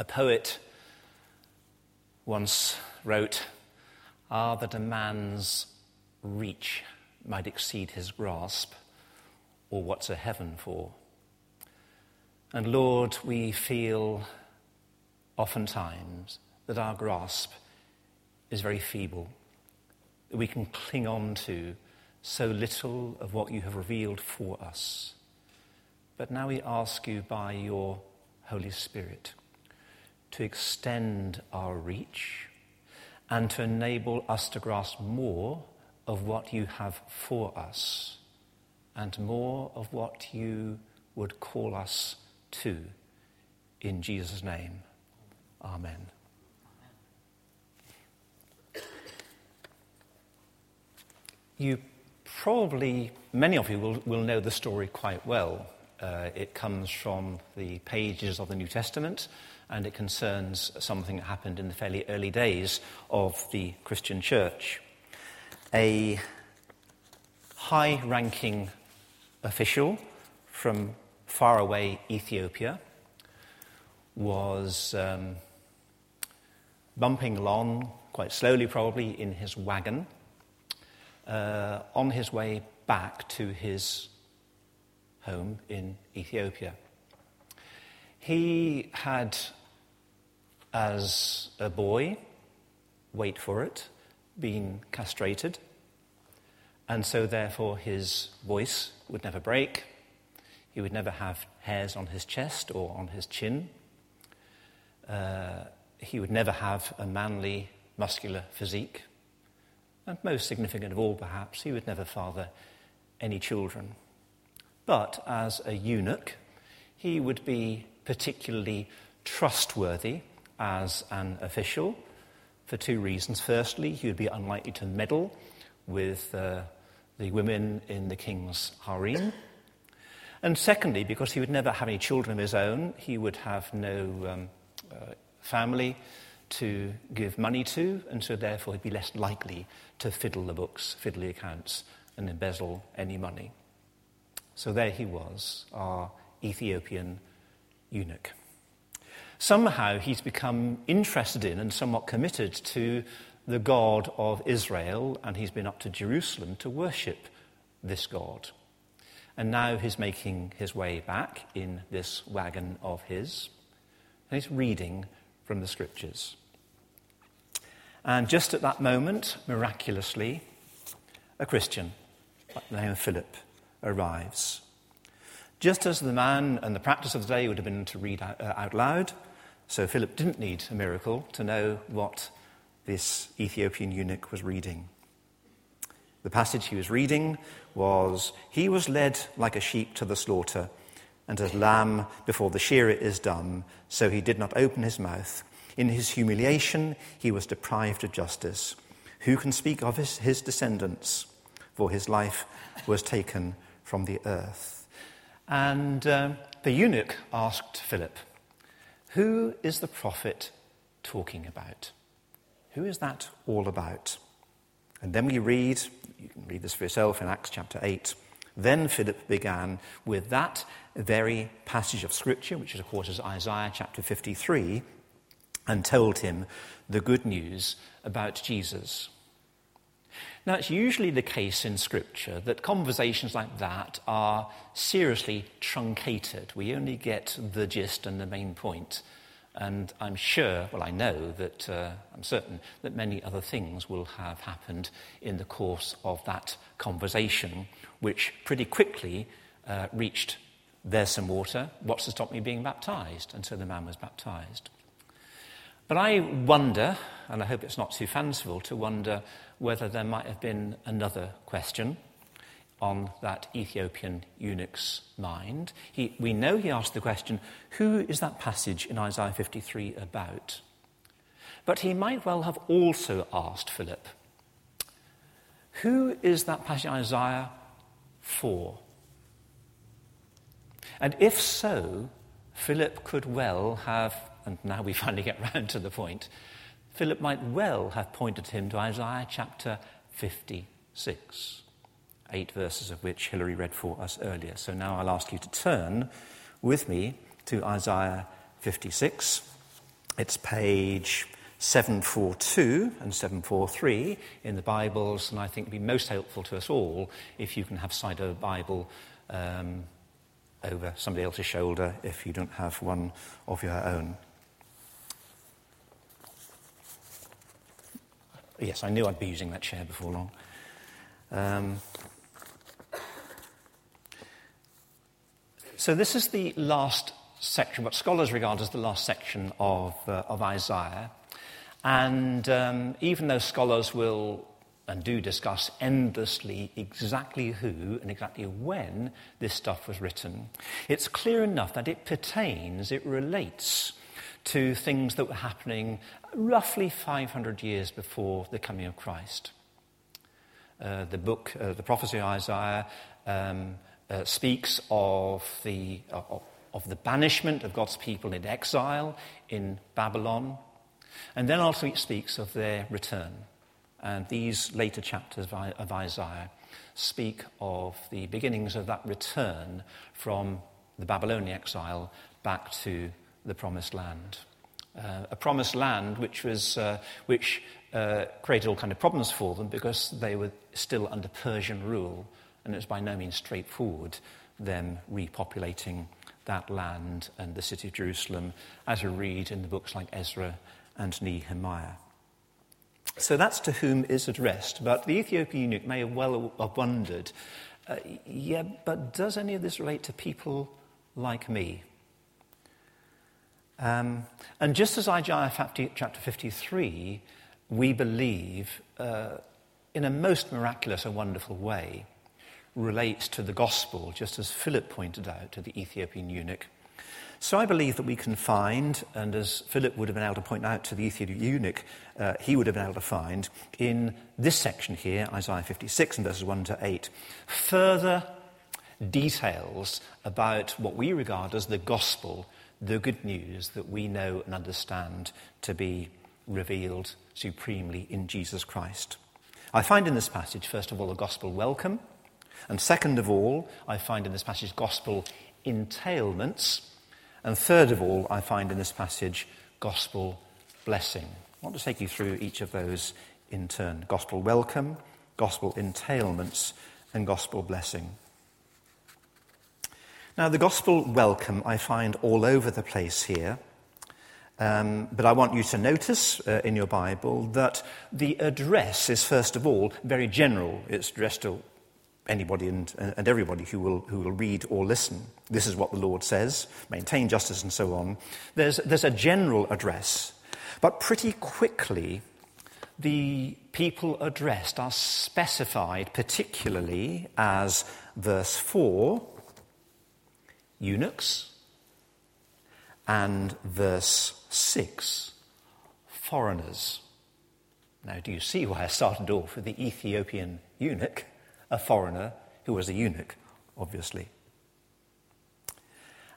A poet once wrote, Ah, that a man's reach might exceed his grasp, or what's a heaven for? And Lord, we feel oftentimes that our grasp is very feeble, that we can cling on to so little of what you have revealed for us. But now we ask you by your Holy Spirit to extend our reach and to enable us to grasp more of what you have for us and more of what you would call us to. In Jesus' name, Amen. You probably, many of you will, will know the story quite well. Uh, it comes from the pages of the New Testament and it concerns something that happened in the fairly early days of the Christian church. A high ranking official from faraway Ethiopia was um, bumping along, quite slowly probably, in his wagon uh, on his way back to his home in Ethiopia. He had, as a boy, wait for it, being castrated, and so therefore his voice would never break. He would never have hairs on his chest or on his chin. Uh, he would never have a manly, muscular physique. And most significant of all, perhaps, he would never father any children. But as a eunuch, he would be particularly trustworthy as an official for two reasons. Firstly, he would be unlikely to meddle with uh, the women in the king's harem. And secondly, because he would never have any children of his own, he would have no um, uh, family to give money to, and so therefore he'd be less likely to fiddle the books, fiddle the accounts, and embezzle any money. So there he was, our Ethiopian eunuch. Somehow he's become interested in and somewhat committed to the God of Israel, and he's been up to Jerusalem to worship this God. And now he's making his way back in this wagon of his, and he's reading from the scriptures. And just at that moment, miraculously, a Christian by the name of Philip arrives. Just as the man and the practice of the day would have been to read out, uh, loud, so Philip didn't need a miracle to know what this Ethiopian eunuch was reading. The passage he was reading was He was led like a sheep to the slaughter and as lamb before the shearer is dumb, so he did not open his mouth. In his humiliation, he was deprived of justice. Who can speak of his, his descendants? For his life was taken from the earth. And uh, the eunuch asked Philip, Who is the prophet talking about? Who is that all about? And then we read, you can read this for yourself in Acts chapter 8. Then Philip began with that very passage of Scripture, which, is, of course, is Isaiah chapter 53, and told him the good news about Jesus. Now, it's usually the case in Scripture that conversations like that are seriously truncated. We only get the gist and the main point. And I'm sure, well, I know that, uh, I'm certain that many other things will have happened in the course of that conversation, which pretty quickly uh, reached there's some water. What's to stop me being baptized? And so the man was baptized. But I wonder, and I hope it's not too fanciful, to wonder whether there might have been another question on that Ethiopian eunuch's mind. He, we know he asked the question, Who is that passage in Isaiah 53 about? But he might well have also asked Philip, Who is that passage in Isaiah for? And if so, Philip could well have, and now we finally get round to the point, Philip might well have pointed him to Isaiah chapter 56, eight verses of which Hilary read for us earlier. So now I'll ask you to turn with me to Isaiah 56. It's page 742 and 743 in the Bibles, and I think be most helpful to us all if you can have sight of a Bible um, over somebody else's shoulder if you don't have one of your own. Yes, I knew I'd be using that chair before long. Um, so, this is the last section, what scholars regard as the last section of, uh, of Isaiah. And um, even though scholars will and do discuss endlessly exactly who and exactly when this stuff was written, it's clear enough that it pertains, it relates to things that were happening roughly 500 years before the coming of Christ. Uh, the book, uh, the prophecy of Isaiah, um, uh, speaks of the, of, of the banishment of God's people in exile in Babylon, and then also it speaks of their return. And these later chapters of Isaiah speak of the beginnings of that return from the Babylonian exile back to the promised land. Uh, a promised land which, was, uh, which uh, created all kind of problems for them because they were still under Persian rule, and it was by no means straightforward them repopulating that land and the city of Jerusalem, as we read in the books like Ezra and Nehemiah. So that's to whom is addressed. But the Ethiopian eunuch may have well have wondered, uh, yeah, but does any of this relate to people like me? Um, and just as Isaiah chapter 53, we believe, uh, in a most miraculous and wonderful way, relates to the gospel, just as Philip pointed out to the Ethiopian eunuch. So I believe that we can find, and as Philip would have been able to point out to the Ethiopian eunuch, uh, he would have been able to find in this section here, Isaiah 56 and verses 1 to 8, further details about what we regard as the gospel the good news that we know and understand to be revealed supremely in Jesus Christ. I find in this passage, first of all, a gospel welcome, and second of all, I find in this passage gospel entailments, and third of all, I find in this passage gospel blessing. I want to take you through each of those in turn gospel welcome, gospel entailments, and gospel blessing. Now, the gospel welcome I find all over the place here. Um, but I want you to notice uh, in your Bible that the address is, first of all, very general. It's addressed to anybody and, and everybody who will, who will read or listen. This is what the Lord says maintain justice and so on. There's, there's a general address. But pretty quickly, the people addressed are specified particularly as verse 4 eunuchs, and verse 6, foreigners. Now, do you see why I started off with the Ethiopian eunuch, a foreigner who was a eunuch, obviously?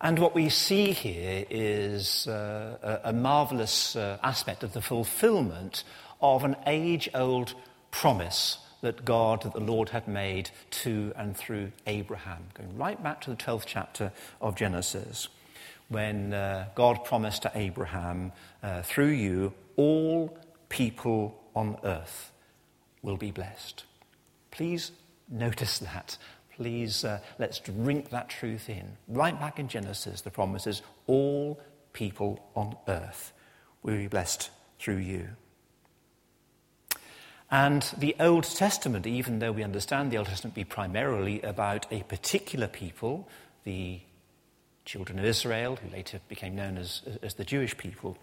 And what we see here is uh, a, marvelous uh, aspect of the fulfillment of an age old promise that God, that the Lord had made to and through Abraham, going right back to the 12th chapter of Genesis, when uh, God promised to Abraham, uh, through you, all people on earth will be blessed. Please notice that. Please uh, let's drink that truth in. Right back in Genesis, the promise is all people on earth will be blessed through you. And the Old Testament, even though we understand the Old Testament to be primarily about a particular people, the children of Israel, who later became known as, as the Jewish people,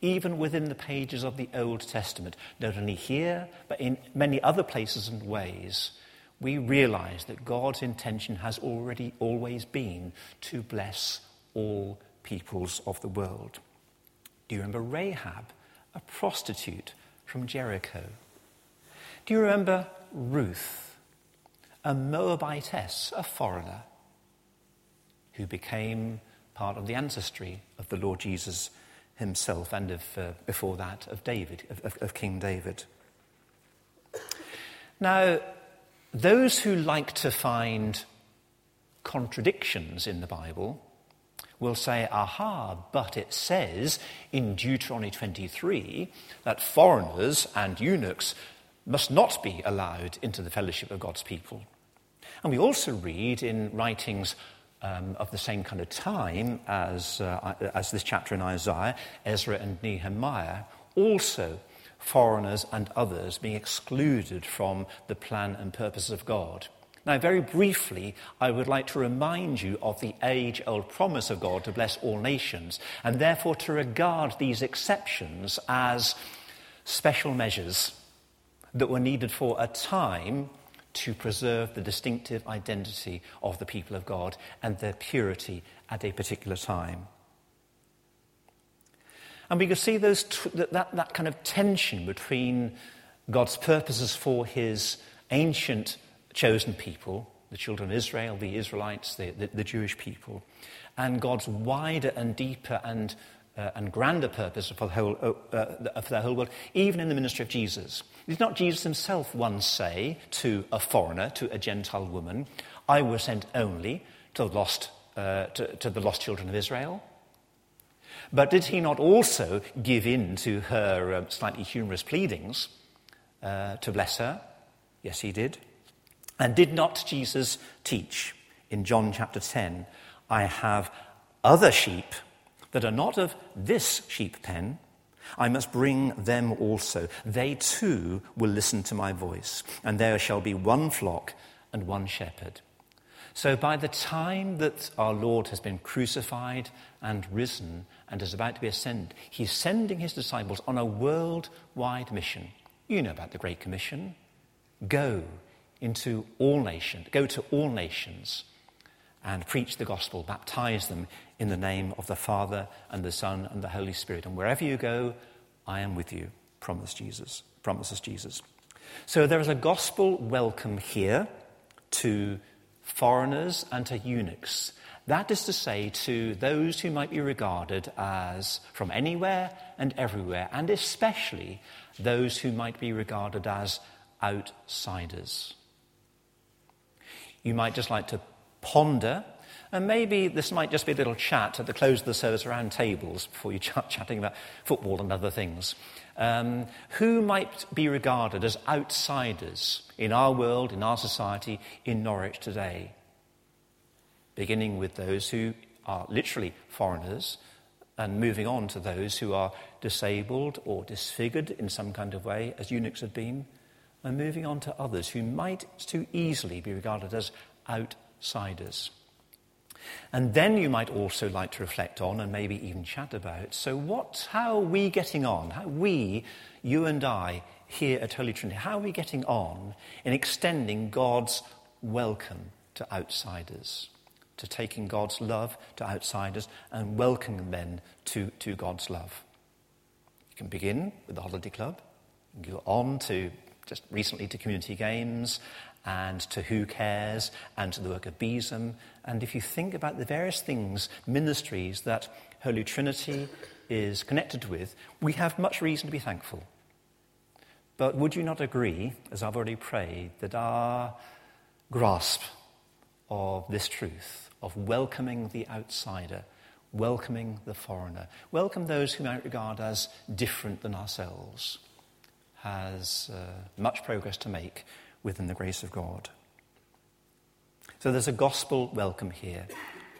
even within the pages of the Old Testament, not only here, but in many other places and ways, we realize that God's intention has already always been to bless all peoples of the world. Do you remember Rahab, a prostitute from Jericho? Do you remember Ruth, a Moabitess, a foreigner, who became part of the ancestry of the Lord Jesus himself and of, uh, before that of David, of, of, of King David? Now, those who like to find contradictions in the Bible will say, aha, but it says in Deuteronomy 23 that foreigners and eunuchs must not be allowed into the fellowship of God's people. And we also read in writings um, of the same kind of time as, uh, as this chapter in Isaiah, Ezra and Nehemiah, also foreigners and others being excluded from the plan and purposes of God. Now, very briefly, I would like to remind you of the age old promise of God to bless all nations, and therefore to regard these exceptions as special measures that were needed for a time to preserve the distinctive identity of the people of God and their purity at a particular time. And we can see those t- that, that, that kind of tension between God's purposes for his ancient chosen people, the children of Israel, the Israelites, the, the, the Jewish people, and God's wider and deeper and, uh, and grander purpose for the, whole, uh, uh, the whole world, even in the ministry of Jesus. Did not Jesus himself once say to a foreigner, to a Gentile woman, I was sent only to the lost, uh, to, to the lost children of Israel? But did he not also give in to her uh, slightly humorous pleadings uh, to bless her? Yes, he did. And did not Jesus teach in John chapter 10, I have other sheep that are not of this sheep pen? I must bring them also. They too will listen to my voice, and there shall be one flock and one shepherd. So, by the time that our Lord has been crucified and risen and is about to be ascended, he's sending his disciples on a worldwide mission. You know about the Great Commission. Go into all nations, go to all nations and preach the gospel, baptize them in the name of the Father and the Son and the Holy Spirit. And wherever you go, I am with you, promise Jesus, promises Jesus. So there is a gospel welcome here to foreigners and to eunuchs. That is to say, to those who might be regarded as from anywhere and everywhere, and especially those who might be regarded as outsiders. You might just like to ponder, and maybe this might just be a little chat at the close of the service around tables before you start chatting about football and other things. Um, who might be regarded as outsiders in our world, in our society, in Norwich today? Beginning with those who are literally foreigners and moving on to those who are disabled or disfigured in some kind of way, as eunuchs had been and moving on to others who might too easily be regarded as outsiders. And then you might also like to reflect on and maybe even chat about so, what, how are we getting on? How we, you and I, here at Holy Trinity, how are we getting on in extending God's welcome to outsiders, to taking God's love to outsiders and welcoming them to, to God's love? You can begin with the Holiday Club, and go on to just recently to community games and to Who Cares and to the work of Besom. And if you think about the various things, ministries that Holy Trinity is connected with, we have much reason to be thankful. But would you not agree, as I've already prayed, that our grasp of this truth, of welcoming the outsider, welcoming the foreigner, welcome those who might regard as different than ourselves, has uh, much progress to make within the grace of God. So there's a gospel welcome here,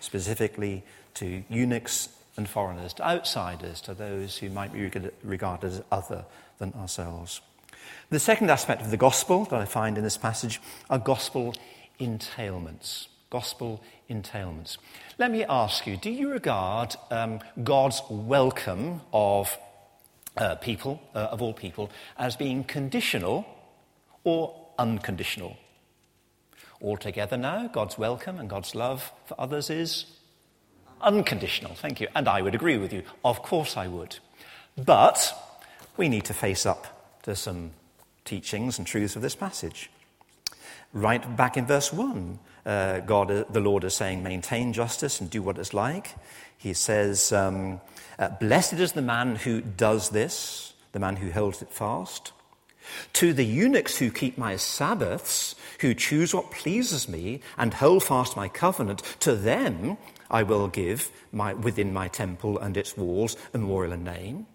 specifically to eunuchs and foreigners, to outsiders, to those who might be regarded as other than ourselves. The second aspect of the gospel that I find in this passage are gospel entailments. Gospel entailments. Let me ask you do you regard um, God's welcome of uh, people, uh, of all people, as being conditional or unconditional. Altogether now, God's welcome and God's love for others is unconditional. Thank you. And I would agree with you. Of course I would. But we need to face up to some teachings and truths of this passage. Right back in verse 1, uh, God, uh, the Lord is saying, maintain justice and do what is like. He says, um, uh, Blessed is the man who does this, the man who holds it fast. To the eunuchs who keep my Sabbaths, who choose what pleases me and hold fast my covenant, to them I will give my, within my temple and its walls a memorial and name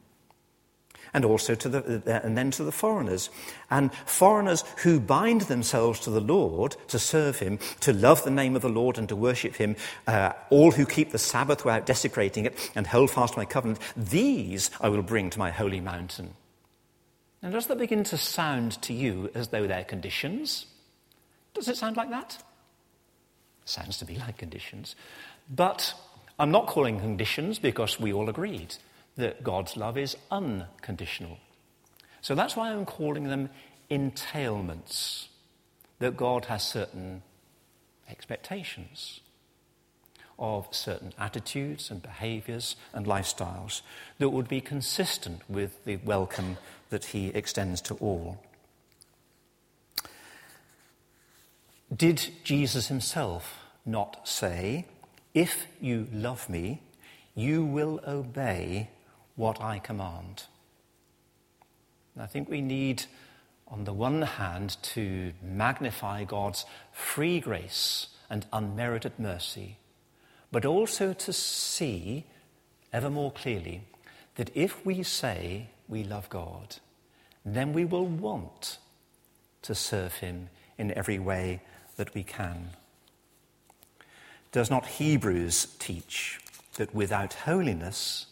and also to the, and then to the foreigners. And foreigners who bind themselves to the Lord to serve him, to love the name of the Lord and to worship him, uh, all who keep the Sabbath without desecrating it and hold fast my covenant, these I will bring to my holy mountain. Now, does that begin to sound to you as though they're conditions? Does it sound like that? Sounds to be like conditions. But I'm not calling conditions because we all agreed that God's love is unconditional. So that's why I'm calling them entailments, that God has certain expectations of certain attitudes and behaviors and lifestyles that would be consistent with the welcome that he extends to all. Did Jesus himself not say, If you love me, you will obey what I command. And I think we need, on the one hand, to magnify God's free grace and unmerited mercy, but also to see ever more clearly that if we say we love God, then we will want to serve Him in every way that we can. Does not Hebrews teach that without holiness,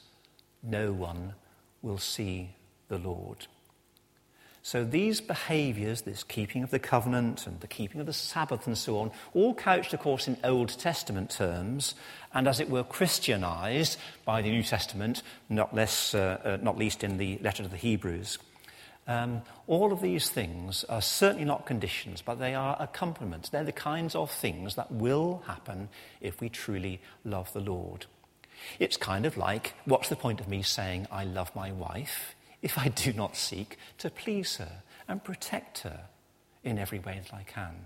no one will see the Lord. So these behaviors, this keeping of the covenant and the keeping of the Sabbath and so on, all couched, of course, in Old Testament terms, and as it were Christianized by the New Testament, not, less, uh, uh, not least in the letter to the Hebrews. Um, all of these things are certainly not conditions, but they are accompaniments. They're the kinds of things that will happen if we truly love the Lord. It's kind of like what's the point of me saying I love my wife if I do not seek to please her and protect her in every way that I can?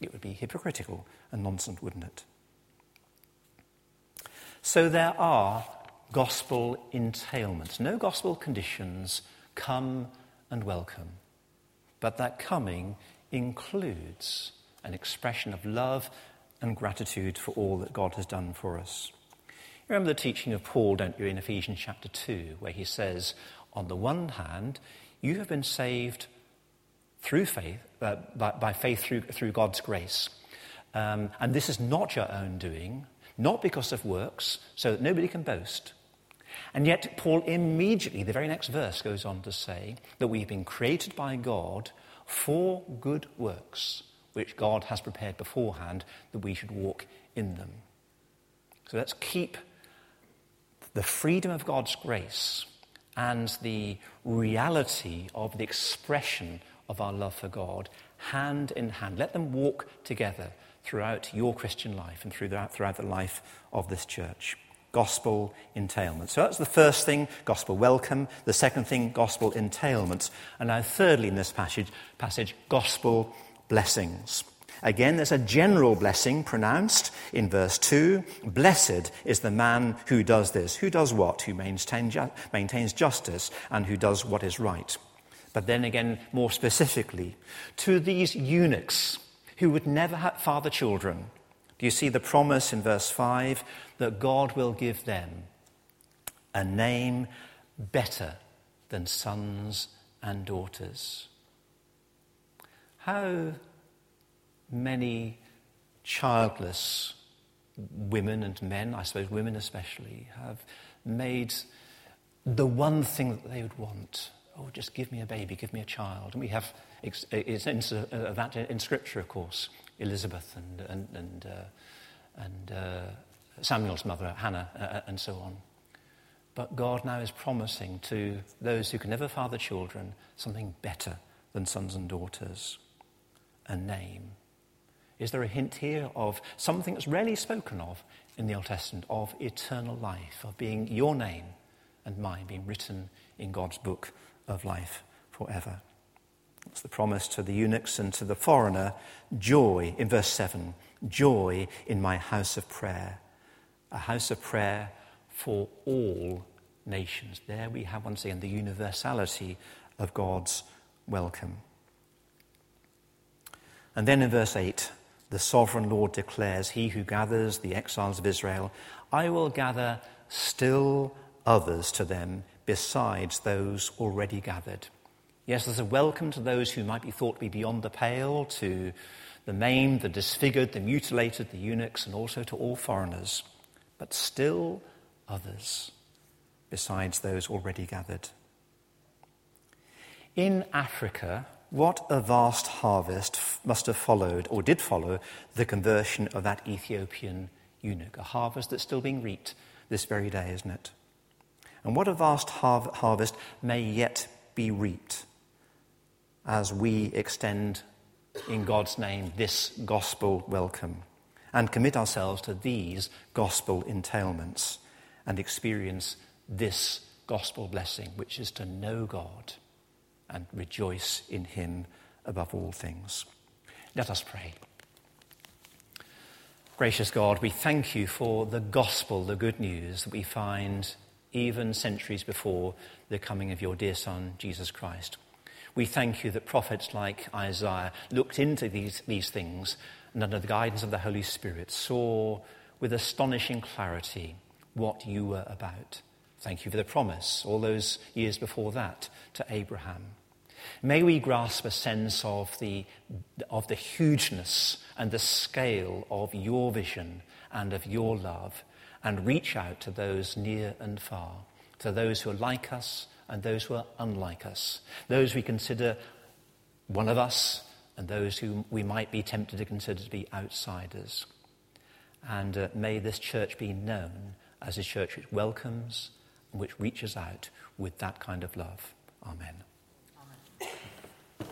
It would be hypocritical and nonsense, wouldn't it? So there are gospel entailments. No gospel conditions come and welcome. But that coming includes an expression of love and gratitude for all that God has done for us. Remember the teaching of Paul, don't you, in Ephesians chapter 2, where he says, on the one hand, you have been saved through faith, uh, by, by, faith through, through God's grace. Um, and this is not your own doing, not because of works, so that nobody can boast. And yet, Paul immediately, the very next verse, goes on to say that we've been created by God for good works, which God has prepared beforehand that we should walk in them. So let's keep the freedom of God's grace and the reality of the expression of our love for God hand in hand. Let them walk together throughout your Christian life and throughout, throughout the life of this church. Gospel entailment. So that's the first thing, gospel welcome. The second thing, gospel entailment. And now, thirdly, in this passage, passage gospel blessings. Again, there's a general blessing pronounced in verse 2. Blessed is the man who does this. Who does what? Who maintains justice and who does what is right. But then again, more specifically, to these eunuchs who would never father children, do you see the promise in verse 5 that God will give them a name better than sons and daughters? How many childless women and men, I suppose women especially, have made the one thing that they would want. Oh, just give me a baby, give me a child. And we have it's, in, uh, that in Scripture, of course, Elizabeth and, and, and, uh, and uh, Samuel's mother, Hannah, uh, uh, and so on. But God now is promising to those who can never father children something better than sons and daughters a name is there a hint here of something that's rarely spoken of in the Old Testament of eternal life, of being your name and mine being written in God's book of life forever? That's the promise to the eunuchs and to the foreigner joy in verse 7 joy in my house of prayer, a house of prayer for all nations. There we have once again the universality of God's welcome. And then in verse 8, the sovereign Lord declares, He who gathers the exiles of Israel, I will gather still others to them besides those already gathered. Yes, there's a welcome to those who might be thought to be beyond the pale, to the maimed, the disfigured, the mutilated, the eunuchs, and also to all foreigners, but still others besides those already gathered. In Africa, what a vast harvest must have followed, or did follow, the conversion of that Ethiopian eunuch. A harvest that's still being reaped this very day, isn't it? And what a vast har- harvest may yet be reaped as we extend in God's name this gospel welcome and commit ourselves to these gospel entailments and experience this gospel blessing, which is to know God and rejoice in Him above all things. Let us pray. Gracious God, we thank you for the gospel, the good news that we find even centuries before the coming of your dear Son, Jesus Christ. We thank you that prophets like Isaiah looked into these, these things and, under the guidance of the Holy Spirit, saw with astonishing clarity what you were about. Thank you for the promise, all those years before that, to Abraham. May we grasp a sense of the, of the hugeness and the scale of your vision and of your love and reach out to those near and far, to those who are like us and those who are unlike us, those we consider one of us and those who we might be tempted to consider to be outsiders. And uh, may this church be known as a church which welcomes which reaches out with that kind of love. Amen.